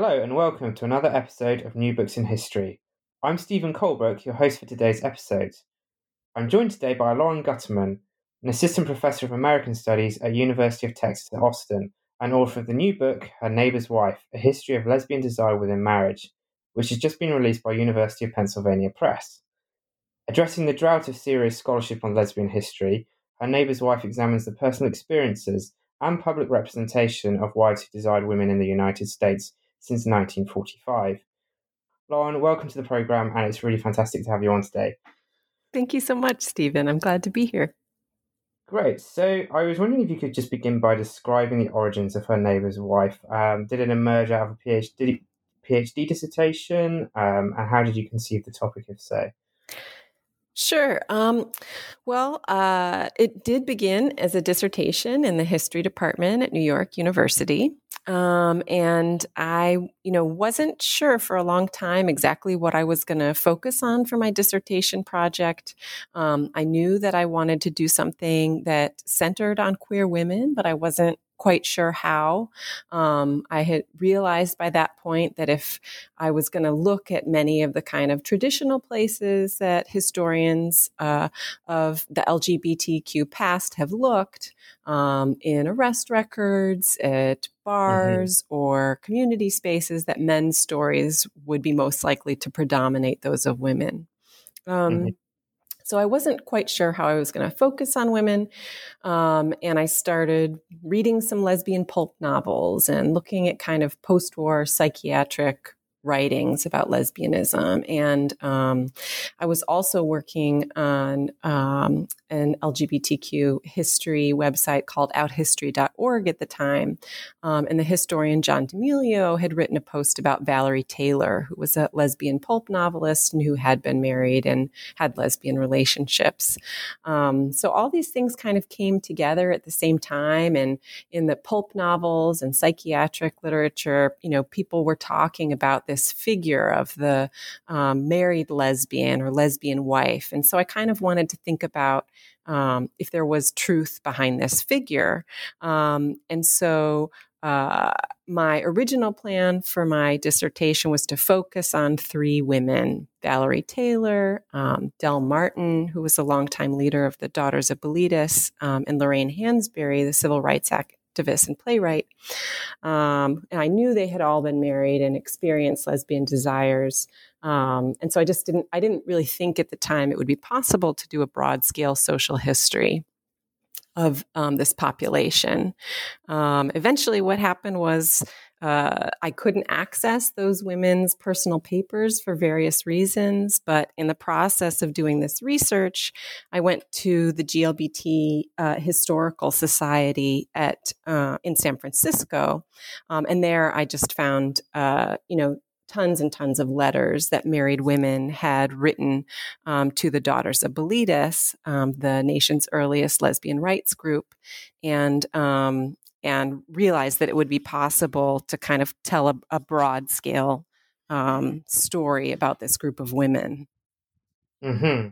Hello, and welcome to another episode of New Books in History. I'm Stephen Colbrook, your host for today's episode. I'm joined today by Lauren Gutterman, an assistant professor of American Studies at University of Texas at Austin, and author of the new book, Her Neighbor's Wife A History of Lesbian Desire Within Marriage, which has just been released by University of Pennsylvania Press. Addressing the drought of serious scholarship on lesbian history, Her Neighbor's Wife examines the personal experiences and public representation of wives who desired women in the United States since 1945. Lauren, welcome to the program, and it's really fantastic to have you on today. Thank you so much, Stephen. I'm glad to be here. Great. So I was wondering if you could just begin by describing the origins of her neighbor's wife. Um, did it emerge out of a PhD, PhD dissertation? Um, and how did you conceive the topic, if so? Sure. Um, well, uh, it did begin as a dissertation in the history department at New York University. Um, and I, you know, wasn't sure for a long time exactly what I was going to focus on for my dissertation project. Um, I knew that I wanted to do something that centered on queer women, but I wasn't quite sure how. Um, I had realized by that point that if I was going to look at many of the kind of traditional places that historians uh, of the LGBTQ past have looked um, in arrest records, at mm-hmm. bars, mm-hmm. or community spaces, that men's stories would be most likely to predominate those of women. Um, mm-hmm. So I wasn't quite sure how I was going to focus on women. Um, and I started reading some lesbian pulp novels and looking at kind of post war psychiatric writings about lesbianism. And um, I was also working on um, an LGBTQ history website called outhistory.org at the time. Um, and the historian John D'Emilio had written a post about Valerie Taylor, who was a lesbian pulp novelist and who had been married and had lesbian relationships. Um, so all these things kind of came together at the same time. And in the pulp novels and psychiatric literature, you know, people were talking about this figure of the um, married lesbian or lesbian wife. And so I kind of wanted to think about um, if there was truth behind this figure. Um, and so uh, my original plan for my dissertation was to focus on three women Valerie Taylor, um, Del Martin, who was a longtime leader of the Daughters of Bilitis, um, and Lorraine Hansberry, the civil rights activist and playwright. Um, and I knew they had all been married and experienced lesbian desires. Um, and so I just didn't, I didn't really think at the time it would be possible to do a broad scale social history of um, this population. Um, eventually, what happened was uh, I couldn't access those women's personal papers for various reasons, but in the process of doing this research, I went to the GLBT uh, Historical Society at uh, in San Francisco, um, and there I just found, uh, you know, tons and tons of letters that married women had written um, to the Daughters of Bilitis, um, the nation's earliest lesbian rights group, and um, and realized that it would be possible to kind of tell a, a broad scale um, story about this group of women. Hmm.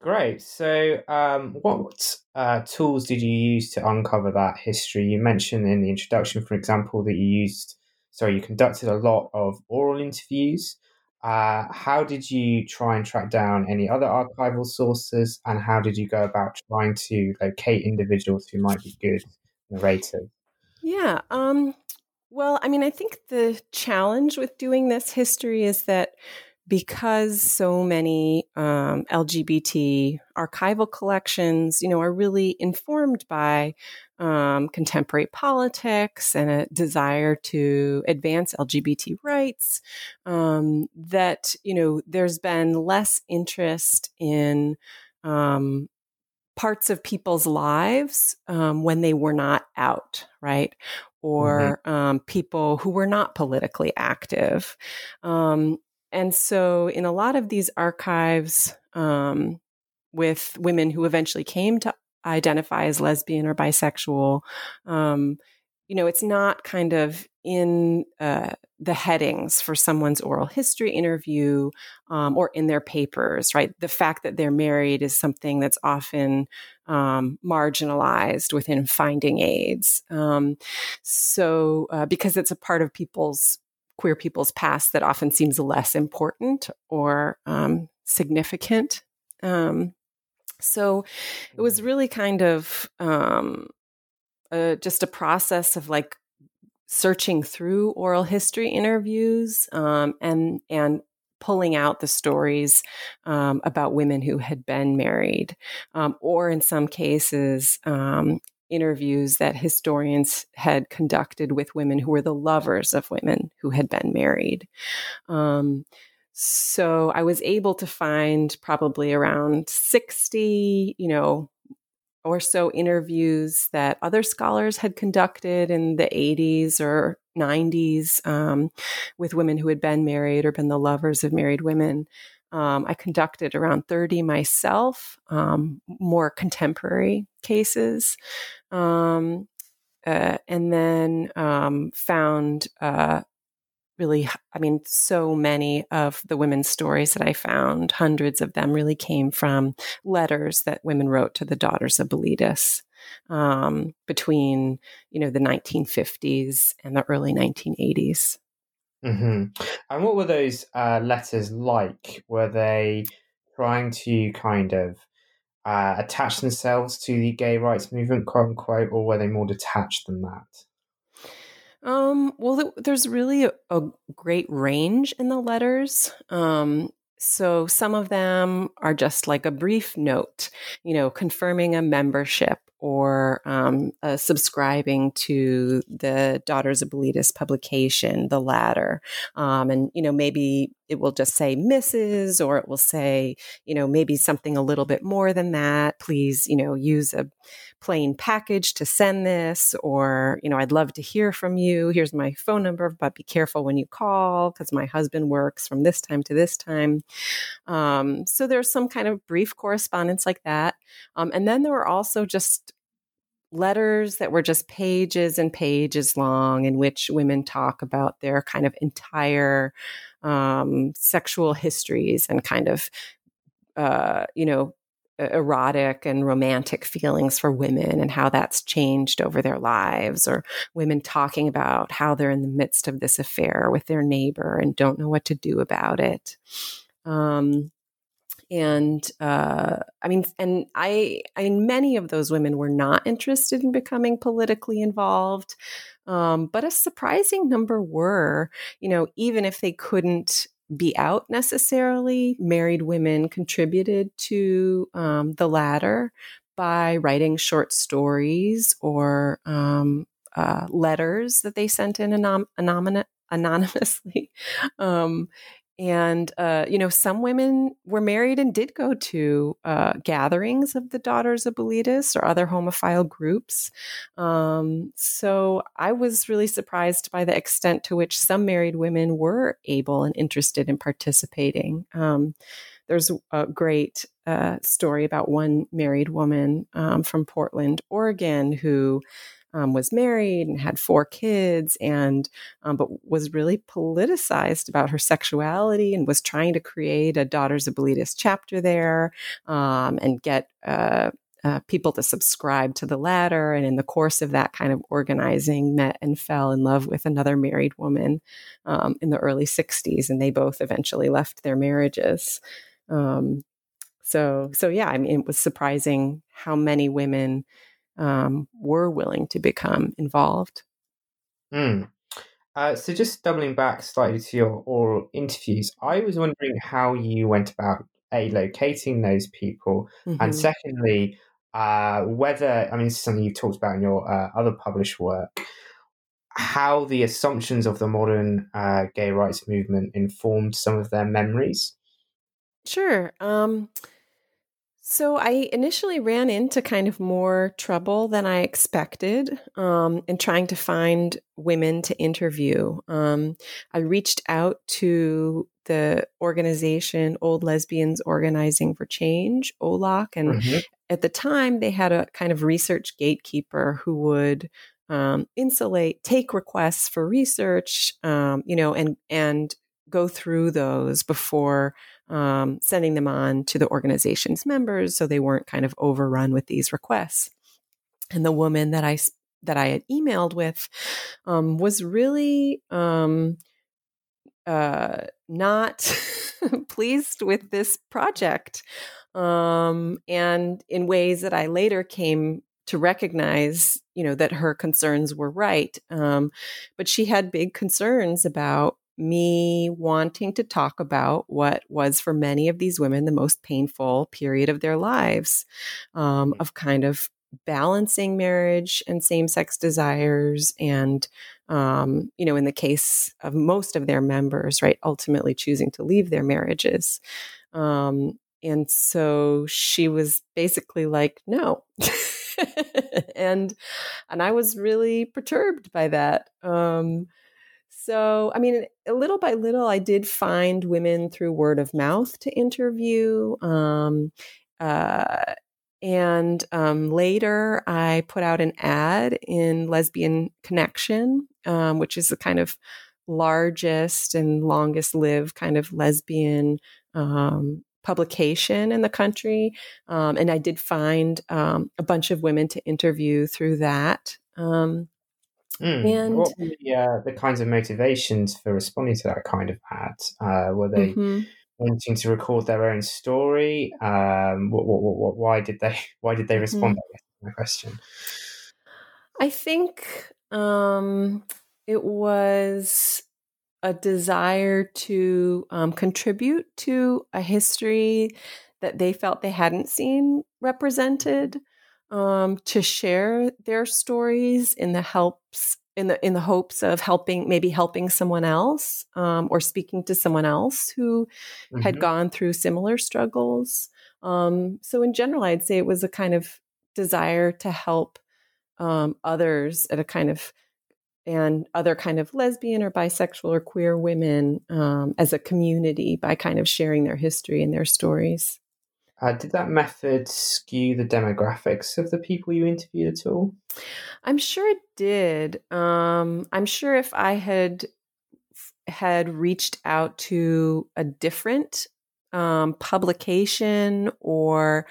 Great. So, um, what uh, tools did you use to uncover that history? You mentioned in the introduction, for example, that you used so you conducted a lot of oral interviews. Uh, how did you try and track down any other archival sources, and how did you go about trying to locate individuals who might be good narrators? Yeah. Um, well, I mean, I think the challenge with doing this history is that because so many um, LGBT archival collections, you know, are really informed by um, contemporary politics and a desire to advance LGBT rights, um, that you know, there's been less interest in um, parts of people's lives um, when they were not out, right? or mm-hmm. um, people who were not politically active. Um, and so, in a lot of these archives, um, with women who eventually came to identify as lesbian or bisexual, um, you know, it's not kind of in uh, the headings for someone's oral history interview um, or in their papers, right? The fact that they're married is something that's often um, marginalized within finding aids. Um, so, uh, because it's a part of people's queer people's past that often seems less important or um, significant. Um, so, it was mm-hmm. really kind of um, uh, just a process of like searching through oral history interviews um, and and pulling out the stories um, about women who had been married, um, or in some cases, um, interviews that historians had conducted with women who were the lovers of women who had been married. Um, so I was able to find probably around 60, you know, or so interviews that other scholars had conducted in the 80s or 90s um, with women who had been married or been the lovers of married women. Um, I conducted around 30 myself, um, more contemporary cases. Um, uh, and then um, found uh, really, I mean, so many of the women's stories that I found, hundreds of them really came from letters that women wrote to the daughters of Bilitis um, between, you know, the 1950s and the early 1980s. Mm-hmm. And what were those uh, letters like? Were they trying to kind of uh, attach themselves to the gay rights movement, quote unquote, or were they more detached than that? Um, well, there's really a, a, great range in the letters. Um, so some of them are just like a brief note, you know, confirming a membership or um, uh, subscribing to the Daughters of Bilitis publication, the Ladder. Um, and, you know, maybe it will just say Mrs. or it will say, you know, maybe something a little bit more than that. Please, you know, use a plain package to send this or you know i'd love to hear from you here's my phone number but be careful when you call because my husband works from this time to this time um, so there's some kind of brief correspondence like that um, and then there were also just letters that were just pages and pages long in which women talk about their kind of entire um, sexual histories and kind of uh, you know erotic and romantic feelings for women and how that's changed over their lives, or women talking about how they're in the midst of this affair with their neighbor and don't know what to do about it. Um, and uh, I mean, and I, I mean, many of those women were not interested in becoming politically involved, um, but a surprising number were. You know, even if they couldn't be out necessarily. Married women contributed to um, the Ladder by writing short stories or um, uh, letters that they sent in anom- anonymously. Um, and uh, you know some women were married and did go to uh, gatherings of the daughters of Bilitis or other homophile groups. Um, so i was really surprised by the extent to which some married women were able and interested in participating. Um, there's a great uh, story about one married woman um, from portland oregon who um, was married and had four kids and um, but was really politicized about her sexuality and was trying to create a daughters of Bilitis chapter there um, and get uh, uh, people to subscribe to the Ladder. And in the course of that kind of organizing met and fell in love with another married woman um, in the early 60s and they both eventually left their marriages. Um, so so yeah i mean it was surprising how many women um, were willing to become involved. Mm. Uh, so, just doubling back slightly to your oral interviews, I was wondering how you went about a locating those people, mm-hmm. and secondly, uh, whether I mean this is something you've talked about in your uh, other published work, how the assumptions of the modern uh, gay rights movement informed some of their memories. Sure. Um, So I initially ran into kind of more trouble than I expected um, in trying to find women to interview. Um, I reached out to the organization Old Lesbians Organizing for Change, OLOC, and mm-hmm. at the time they had a kind of research gatekeeper who would um, insulate, take requests for research, um, you know, and and go through those before um, sending them on to the organization's members so they weren't kind of overrun with these requests. And the woman that I that I had emailed with um, was really um, uh, not pleased with this project, um, and in ways that I later came to recognize, you know, that her concerns were right. Um, but she had big concerns about me wanting to talk about what was for many of these women the most painful period of their lives um, mm. of kind of balancing marriage and same-sex desires and um, you know in the case of most of their members right ultimately choosing to leave their marriages um, and so she was basically like no and and i was really perturbed by that um, so, I mean, a little by little, I did find women through word of mouth to interview. Um, uh, and um, later, I put out an ad in Lesbian Connection, um, which is the kind of largest and longest lived kind of lesbian um, publication in the country. Um, and I did find um, a bunch of women to interview through that. Um, Mm. And what were the, uh, the, kinds of motivations for responding to that kind of ad? Uh, were they mm-hmm. wanting to record their own story? Um, what, what, what, why did they Why did they respond? Mm-hmm. my question. I think um, it was a desire to um, contribute to a history that they felt they hadn't seen represented um, to share their stories in the helps in the in the hopes of helping maybe helping someone else um, or speaking to someone else who mm-hmm. had gone through similar struggles. Um, so in general, I'd say it was a kind of desire to help um, others at a kind of and other kind of lesbian or bisexual or queer women um, as a community by kind of sharing their history and their stories. Uh, did that method skew the demographics of the people you interviewed at all? I'm sure it did. Um, I'm sure if I had had reached out to a different um, publication or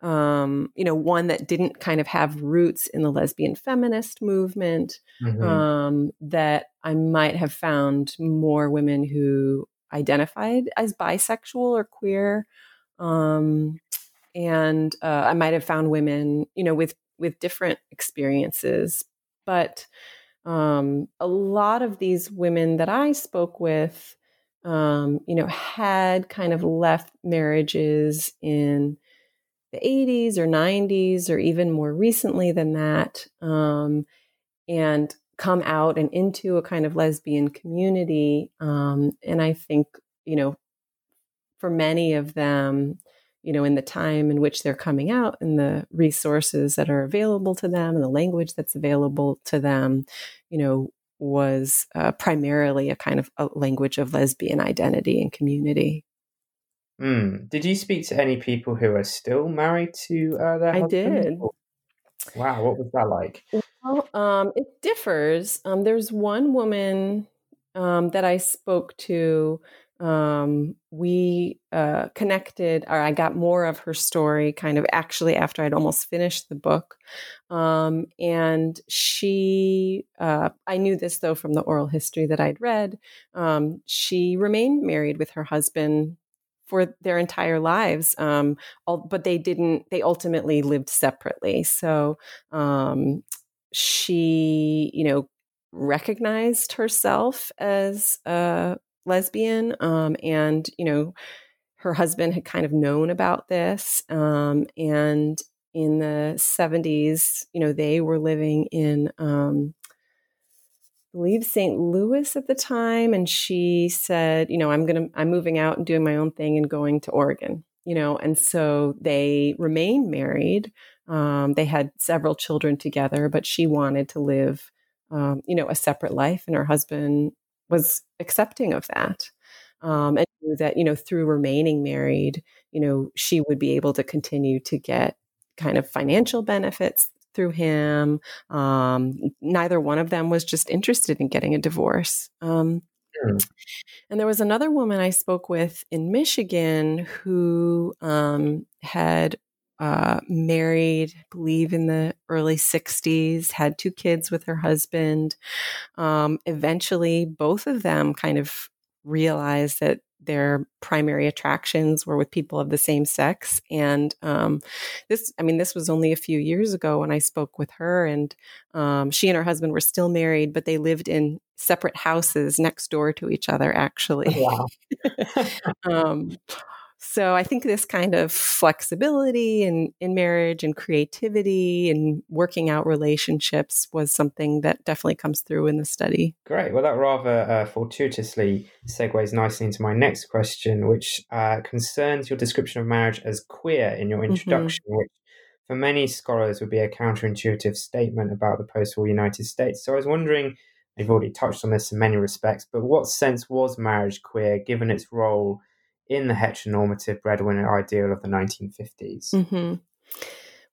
um, you know one that didn't kind of have roots in the lesbian feminist movement mm-hmm. um, that i might have found more women who identified as bisexual or queer um, and uh, I might have found women, you know, with with different experiences, but um, a lot of these women that I spoke with, um, you know, had kind of left marriages in the 80s or 90s or even more recently than that, um, and come out and into a kind of lesbian community. Um, and I think, you know, for many of them, you know, in the time in which they're coming out and the resources that are available to them and the language that's available to them, you know, was uh, primarily a kind of a language of lesbian identity and community. Mm. Did you speak to any people who are still married to uh, their I did. Wow, what was that like? Well, um, it differs. Um, there's one woman um, that I spoke to um, we uh, connected, or I got more of her story kind of actually after I'd almost finished the book. Um, and she, uh, I knew this though from the oral history that I'd read. Um, she remained married with her husband for their entire lives, um, all, but they didn't, they ultimately lived separately. So um, she, you know, recognized herself as a lesbian um, and you know her husband had kind of known about this um, and in the 70s you know they were living in um, I believe St. Louis at the time and she said you know I'm going to I'm moving out and doing my own thing and going to Oregon you know, and so they remained married. Um, they had several children together, but she wanted to live, um, you know, a separate life, and her husband was accepting of that. Um, and knew that, you know, through remaining married, you know, she would be able to continue to get kind of financial benefits through him. Um, neither one of them was just interested in getting a divorce. Um, mm. And there was another woman I spoke with in Michigan who um, had uh, married, I believe in the early 60s, had two kids with her husband. Um, eventually, both of them kind of realized that their primary attractions were with people of the same sex. And um, this, I mean, this was only a few years ago when I spoke with her, and um, she and her husband were still married, but they lived in separate houses next door to each other, actually. Wow. um, so I think this kind of flexibility in, in marriage and creativity and working out relationships was something that definitely comes through in the study. Great. Well, that rather uh, fortuitously segues nicely into my next question, which uh, concerns your description of marriage as queer in your mm-hmm. introduction, mm-hmm. which for many scholars would be a counterintuitive statement about the post-war United States. So I was wondering, you've already touched on this in many respects, but what sense was marriage queer given its role – in the heteronormative breadwinner ideal of the 1950s? Mm-hmm.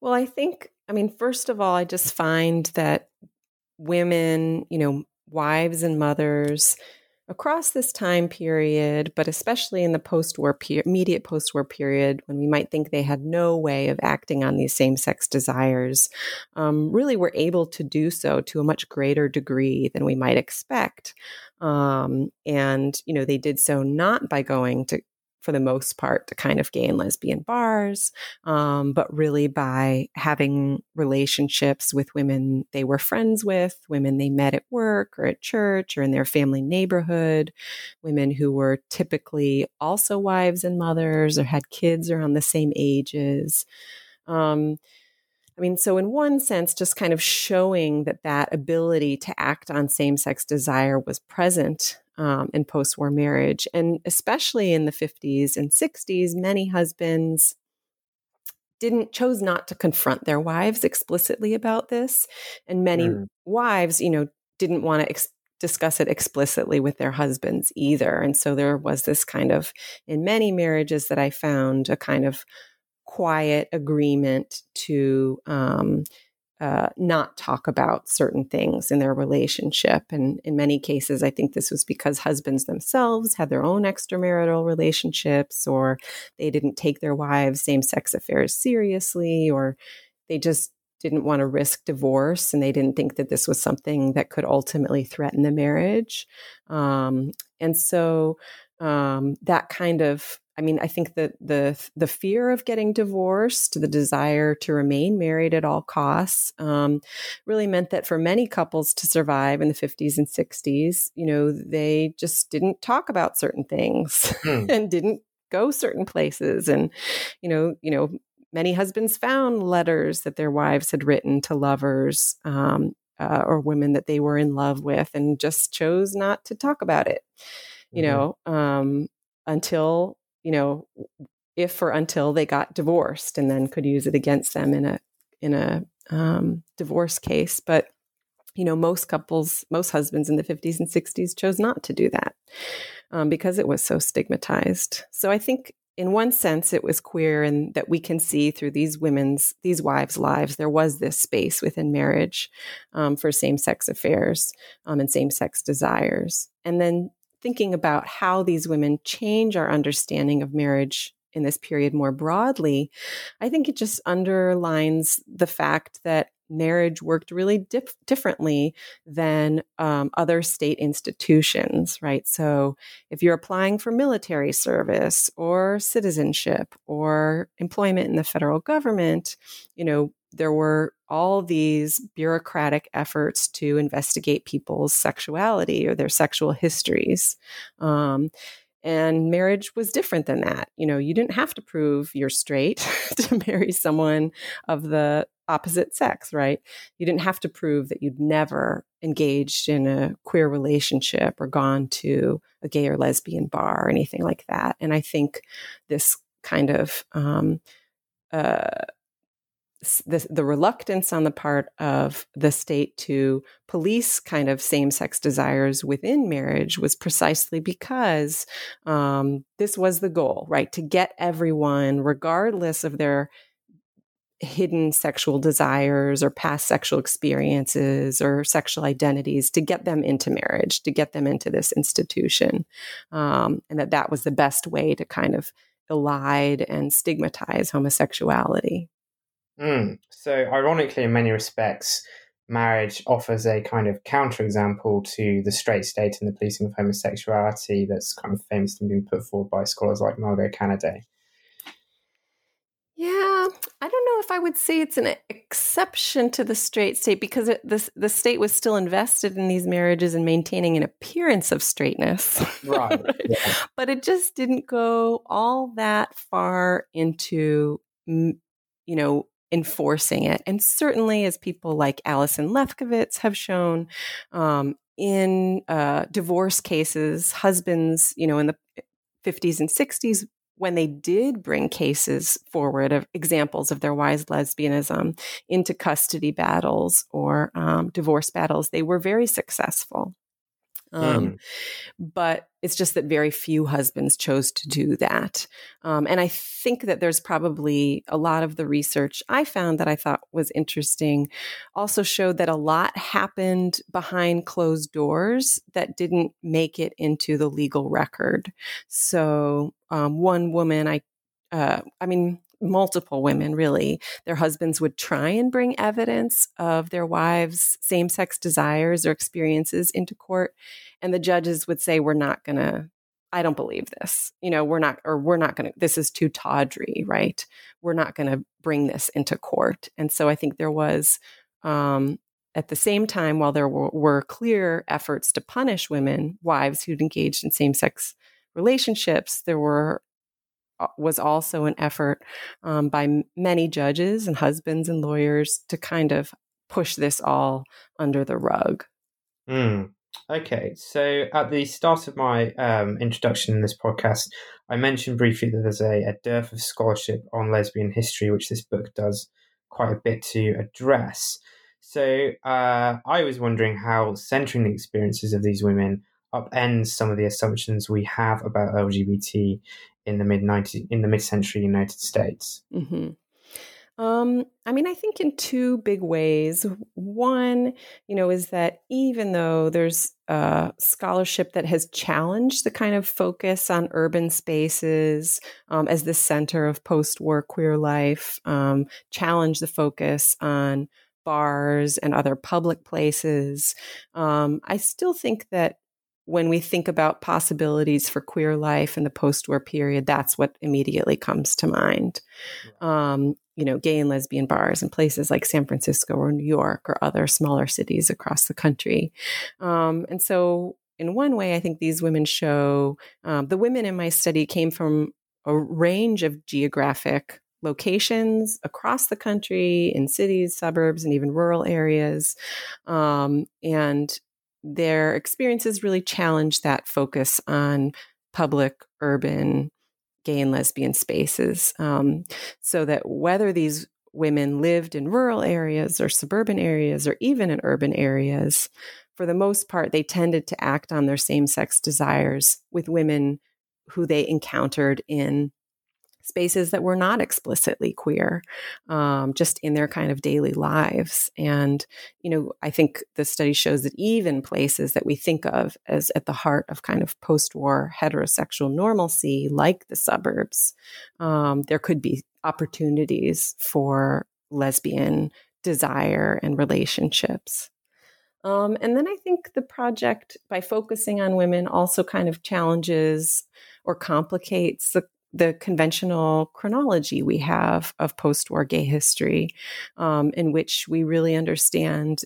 Well, I think, I mean, first of all, I just find that women, you know, wives and mothers across this time period, but especially in the post war, per- immediate post war period, when we might think they had no way of acting on these same sex desires, um, really were able to do so to a much greater degree than we might expect. Um, and, you know, they did so not by going to for the most part to kind of gay and lesbian bars, um, but really by having relationships with women they were friends with, women they met at work or at church or in their family neighborhood, women who were typically also wives and mothers or had kids around the same ages. Um, I mean, so in one sense, just kind of showing that that ability to act on same sex desire was present um, in post war marriage. And especially in the 50s and 60s, many husbands didn't chose not to confront their wives explicitly about this and many mm. wives you know didn't want to ex- discuss it explicitly with their husbands either and so there was this kind of in many marriages that i found a kind of quiet agreement to um, uh, not talk about certain things in their relationship. And in many cases, I think this was because husbands themselves had their own extramarital relationships, or they didn't take their wives' same sex affairs seriously, or they just didn't want to risk divorce and they didn't think that this was something that could ultimately threaten the marriage. Um, and so um, that kind of I mean, I think that the the fear of getting divorced, the desire to remain married at all costs, um, really meant that for many couples to survive in the 50s and 60s, you know, they just didn't talk about certain things hmm. and didn't go certain places, and you know, you know, many husbands found letters that their wives had written to lovers um, uh, or women that they were in love with, and just chose not to talk about it. You mm-hmm. know, um, until you know, if or until they got divorced and then could use it against them in a in a um, divorce case. But you know, most couples, most husbands in the 50s and 60s chose not to do that um, because it was so stigmatized. So I think in one sense it was queer and that we can see through these women's these wives lives there was this space within marriage um, for same-sex affairs um, and same-sex desires and then thinking about how these women change our understanding of marriage in this period more broadly, I think it just underlines the fact that marriage worked really dif- differently than um, other state institutions, right? So if you're applying for military service or citizenship or employment in the federal government, you know, there were all these bureaucratic efforts to investigate people's sexuality or their sexual histories. Um, and marriage was different than that. You know, you didn't have to prove you're straight to marry someone of the opposite sex, right? You didn't have to prove that you'd never engaged in a queer relationship or gone to a gay or lesbian bar or anything like that. And I think this kind of um, uh, the, the reluctance on the part of the state to police kind of same sex desires within marriage was precisely because um, this was the goal, right? To get everyone, regardless of their hidden sexual desires or past sexual experiences or sexual identities to get them into marriage to get them into this institution um, and that that was the best way to kind of elide and stigmatize homosexuality mm. so ironically in many respects marriage offers a kind of counterexample to the straight state and the policing of homosexuality that's kind of famously been put forward by scholars like margot canaday yeah, I don't know if I would say it's an exception to the straight state because it, the, the state was still invested in these marriages and maintaining an appearance of straightness. Right. Yeah. but it just didn't go all that far into, you know, enforcing it. And certainly, as people like Alison Lefkovitz have shown, um, in uh, divorce cases, husbands, you know, in the 50s and 60s when they did bring cases forward of examples of their wives' lesbianism into custody battles or um, divorce battles, they were very successful. Um, mm. But it's just that very few husbands chose to do that. Um, and I think that there's probably a lot of the research I found that I thought was interesting also showed that a lot happened behind closed doors that didn't make it into the legal record. So, um, one woman, I, uh, I mean, multiple women really their husbands would try and bring evidence of their wives same sex desires or experiences into court and the judges would say we're not going to I don't believe this. You know, we're not, or we're not going to, this is too tawdry, right? We're not going to bring this into court. And so I think there was, um, at the same time, while there were, were clear efforts to punish women, wives who'd engaged in same sex relationships, there were was also an effort um, by many judges and husbands and lawyers to kind of push this all under the rug. Mm. Okay, so at the start of my um, introduction in this podcast, I mentioned briefly that there's a, a, dearth of scholarship on lesbian history, which this book does quite a bit to address. So uh, I was wondering how centering the experiences of these women upends some of the assumptions we have about LGBT in the mid 90 in the mid century United States. Mm-hmm. Um, I mean, I think in two big ways. One, you know, is that even though there's a scholarship that has challenged the kind of focus on urban spaces um, as the center of post-war queer life, um, challenged the focus on bars and other public places. Um, I still think that when we think about possibilities for queer life in the post-war period, that's what immediately comes to mind. Um, you know, gay and lesbian bars in places like San Francisco or New York or other smaller cities across the country. Um, and so, in one way, I think these women show um, the women in my study came from a range of geographic locations across the country in cities, suburbs, and even rural areas. Um, and their experiences really challenge that focus on public, urban, gay and lesbian spaces. Um, so that whether these women lived in rural areas or suburban areas or even in urban areas, for the most part, they tended to act on their same sex desires with women who they encountered in spaces that were not explicitly queer, um, just in their kind of daily lives. And, you know, I think the study shows that even places that we think of as at the heart of kind of post war heterosexual normalcy, like the suburbs, um, there could be opportunities for lesbian desire and relationships. Um, and then I think the project, by focusing on women, also kind of challenges or complicates the the conventional chronology we have of post-war gay history, um, in which we really understand,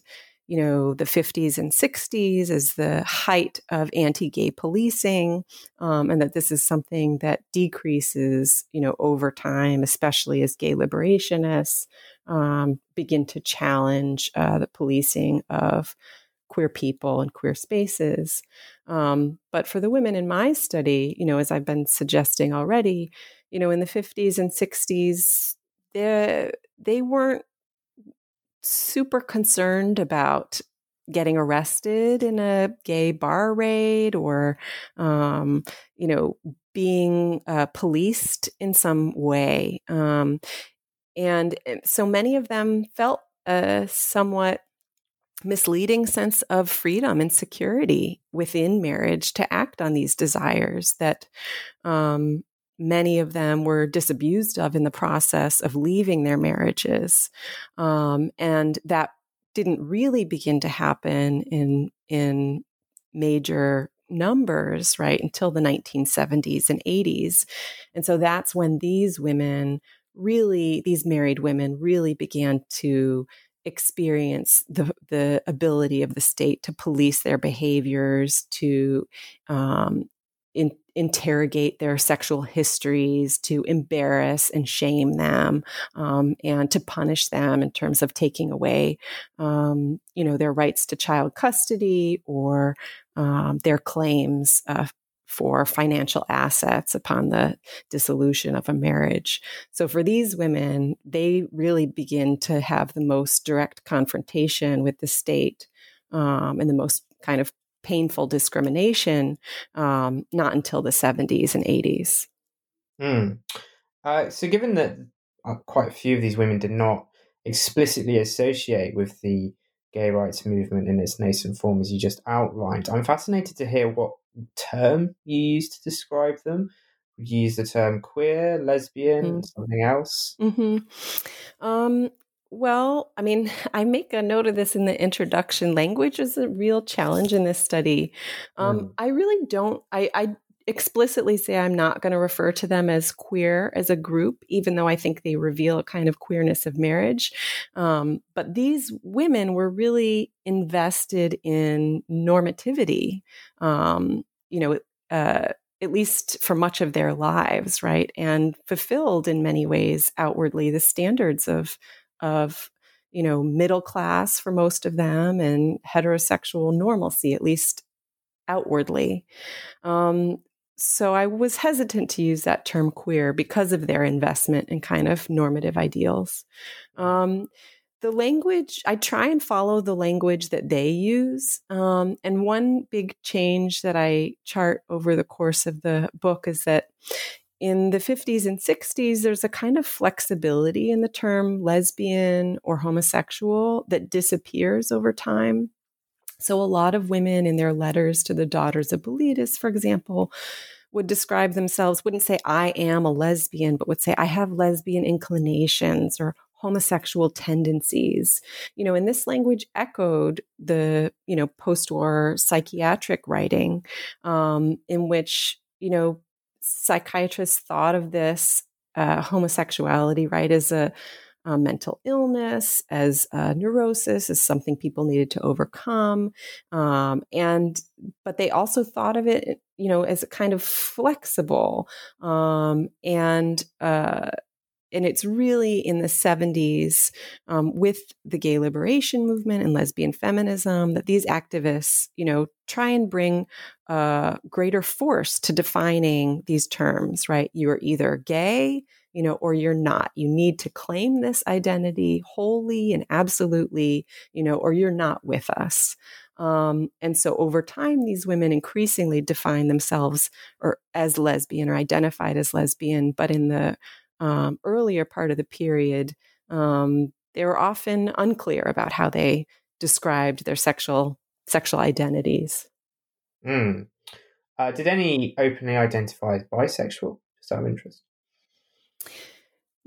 you know, the 50s and 60s as the height of anti-gay policing, um, and that this is something that decreases, you know, over time, especially as gay liberationists um, begin to challenge uh, the policing of queer people and queer spaces. Um, but for the women in my study, you know, as I've been suggesting already, you know, in the 50s and 60s, they, they weren't super concerned about getting arrested in a gay bar raid or, um, you know, being uh, policed in some way. Um, and eh, so many of them felt a somewhat misleading sense of freedom and security within marriage to act on these desires that um, many of them were disabused of in the process of leaving their marriages. Um, and that didn't really begin to happen in, in major numbers, right, until the 1970s and 80s. And so that's when these women really, these married women really began to experience the the ability of the state to police their behaviors, to um, in, interrogate their sexual histories, to embarrass and shame them, um, and to punish them in terms of taking away, um, you know, their rights to child custody or um, their claims uh, for financial assets upon the dissolution of a marriage. So for these women, they really begin to have the most direct confrontation with the state um, and the most kind of painful discrimination um, not until the 70s and 80s. Mm. Uh, so, given that uh, quite a few of these women did not explicitly associate with the gay rights movement in its nascent form, as you just outlined, I'm fascinated to hear what term you use to describe them. Would you use the term queer, lesbian, mm. something else? Mm-hmm. Um, well, I mean, I make a note of this in the introduction. Language is a real challenge in this study. Um, mm. I really don't. I, I explicitly say I'm not going to refer to them as queer as a group, even though I think they reveal a kind of queerness of marriage. Um, but these women were really invested in normativity. Um, you know. Uh, at least for much of their lives, right? And fulfilled in many ways outwardly the standards of of you know middle class for most of them and heterosexual normalcy at least outwardly um, so i was hesitant to use that term queer because of their investment in kind of normative ideals um, the language i try and follow the language that they use um, and one big change that i chart over the course of the book is that in the 50s and 60s, there's a kind of flexibility in the term lesbian or homosexual that disappears over time. So, a lot of women in their letters to the daughters of Bilitis, for example, would describe themselves, wouldn't say, I am a lesbian, but would say, I have lesbian inclinations or homosexual tendencies. You know, and this language echoed the, you know, post war psychiatric writing um, in which, you know, psychiatrists thought of this uh, homosexuality, right, as a, a, mental illness, as a neurosis, as something people needed to overcome, um, and but they also thought of it, you know, as a kind of flexible um, and uh, and it's really in the 70s um, with the gay liberation movement and lesbian feminism that these activists you know try and bring uh, greater force to defining these terms right? You're either gay you know or you're not you need to claim this identity wholly and absolutely you know or you're not with us um, and so over time, these women increasingly define themselves or as lesbian or identified as lesbian, but in the um, earlier part of the period, um, they were often unclear about how they described their sexual sexual identities. Mm. Uh, did any openly identify as bisexual? Just out of interest.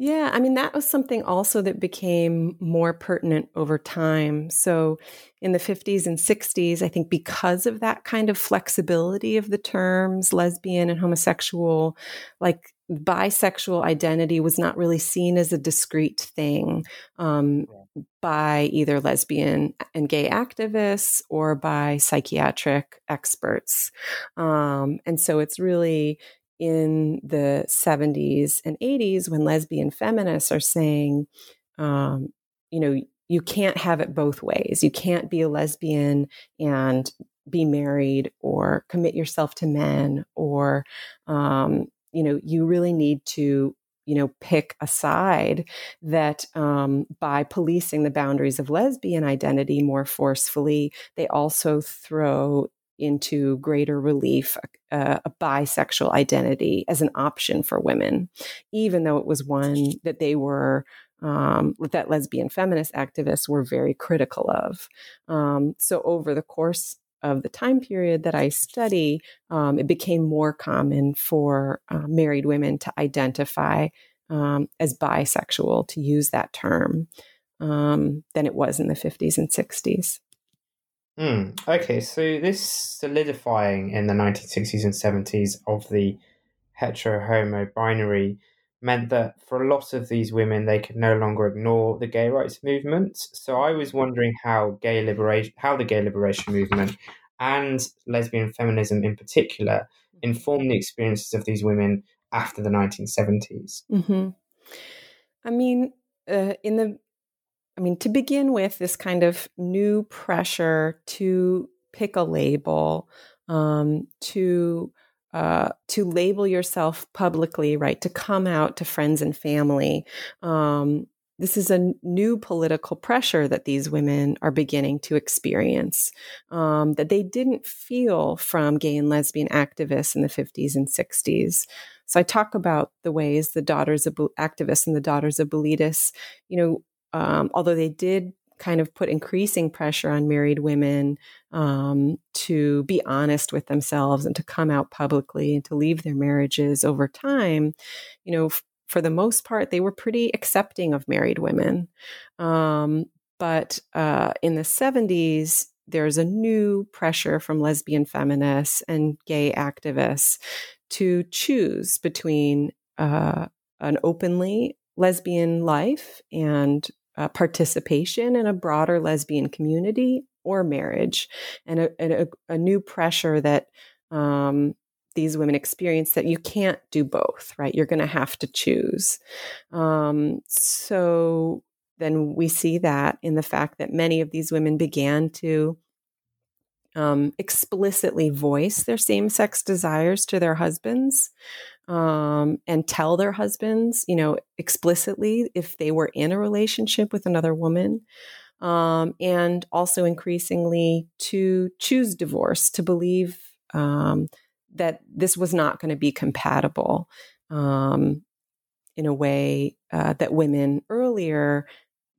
Yeah, I mean, that was something also that became more pertinent over time. So, in the 50s and 60s, I think because of that kind of flexibility of the terms, lesbian and homosexual, like bisexual identity was not really seen as a discrete thing um, by either lesbian and gay activists or by psychiatric experts. Um, and so it's really in the 70s and 80s when lesbian feminists are saying, um, you know, you can't have it both ways. You can't be a lesbian and be married or commit yourself to men or um, you know, you really need to you know, pick a side that um, by policing the boundaries of lesbian identity more forcefully, they also throw into greater relief uh, a bisexual identity as an option for women, even though it was one that they were. Um, that lesbian feminist activists were very critical of. Um, so, over the course of the time period that I study, um, it became more common for uh, married women to identify um, as bisexual, to use that term, um, than it was in the 50s and 60s. Mm, okay, so this solidifying in the 1960s and 70s of the hetero homo binary meant that for a lot of these women they could no longer ignore the gay rights movement. So I was wondering how gay liberation how the gay liberation movement and lesbian feminism in particular mm-hmm. informed the experiences of these women after the 1970s. Mm-hmm. I mean, uh, in the I mean, to begin with, this kind of new pressure to pick a label, um, to uh, to label yourself publicly, right? To come out to friends and family. Um, this is a new political pressure that these women are beginning to experience um, that they didn't feel from gay and lesbian activists in the 50s and 60s. So I talk about the ways the daughters of activists and the daughters of Bilitis, you know, um, although they did kind of put increasing pressure on married women um, to be honest with themselves and to come out publicly and to leave their marriages over time, you know, f- for the most part, they were pretty accepting of married women. Um, but uh, in the 70s, there's a new pressure from lesbian feminists and gay activists to choose between uh, an openly lesbian life and uh, participation in a broader lesbian community or marriage, and a, a, a new pressure that um, these women experience that you can't do both, right? You're going to have to choose. Um, so then we see that in the fact that many of these women began to um, explicitly voice their same sex desires to their husbands um, and tell their husbands, you know, explicitly if they were in a relationship with another woman. Um, and also increasingly to choose divorce, to believe um, that this was not going to be compatible um, in a way uh, that women earlier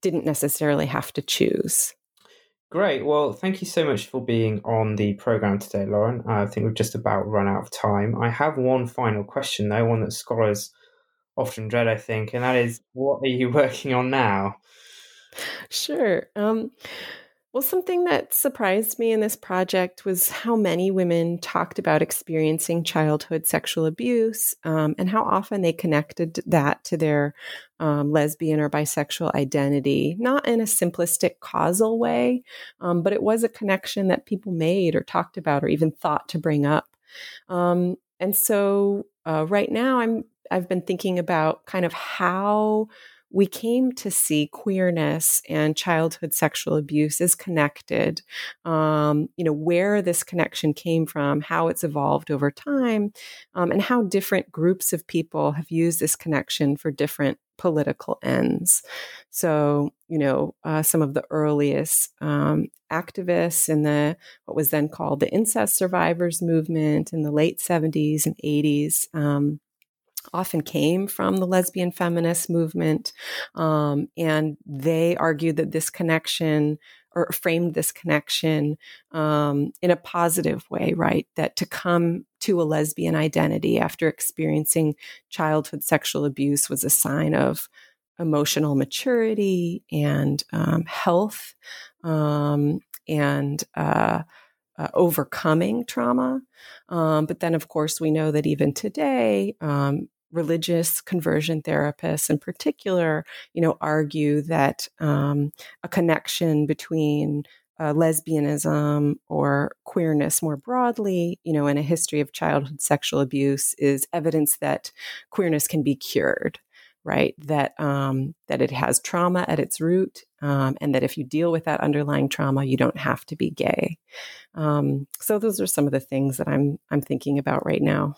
didn't necessarily have to choose. Great. Well, thank you so much for being on the program today, Lauren. I think we've just about run out of time. I have one final question, though, one that scholars often dread, I think, and that is what are you working on now? Sure. Um, well, something that surprised me in this project was how many women talked about experiencing childhood sexual abuse um, and how often they connected that to their um, lesbian or bisexual identity, not in a simplistic causal way, um, but it was a connection that people made or talked about or even thought to bring up. Um, and so uh, right now, I'm I've been thinking about kind of how we came to see queerness and childhood sexual abuse as connected. Um, you know, where this connection came from, how it's evolved over time, um, and how different groups of people have used this connection for different political ends. So, you know, uh, some of the earliest um, activists in the what was then called the incest survivors movement in the late 70s and 80s often came from the lesbian feminist movement. Um, and they argued that this connection or framed this connection um, in a positive way, right? That to come to a lesbian identity after experiencing childhood sexual abuse was a sign of emotional maturity and um, health um, and uh, uh, overcoming trauma. Um, but then, of course, we know that even today, um, religious conversion therapists in particular, you know, argue that um, a connection between uh, lesbianism or queerness more broadly, you know, in a history of childhood sexual abuse is evidence that queerness can be cured right? That um, that it has trauma at its root, um, and that if you deal with that underlying trauma, you don't have to be gay. Um, so those are some of the things that I'm I'm thinking about right now.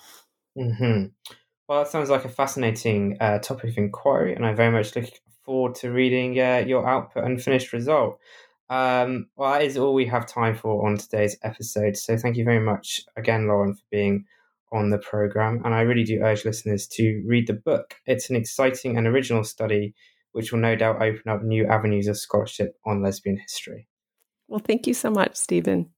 Mm-hmm. Well, that sounds like a fascinating uh, topic of inquiry, and I very much look forward to reading uh, your output and finished result. Um, well, that is all we have time for on today's episode. So thank you very much again, Lauren, for being on the program. And I really do urge listeners to read the book. It's an exciting and original study which will no doubt open up new avenues of scholarship on lesbian history. Well, thank you so much, Stephen.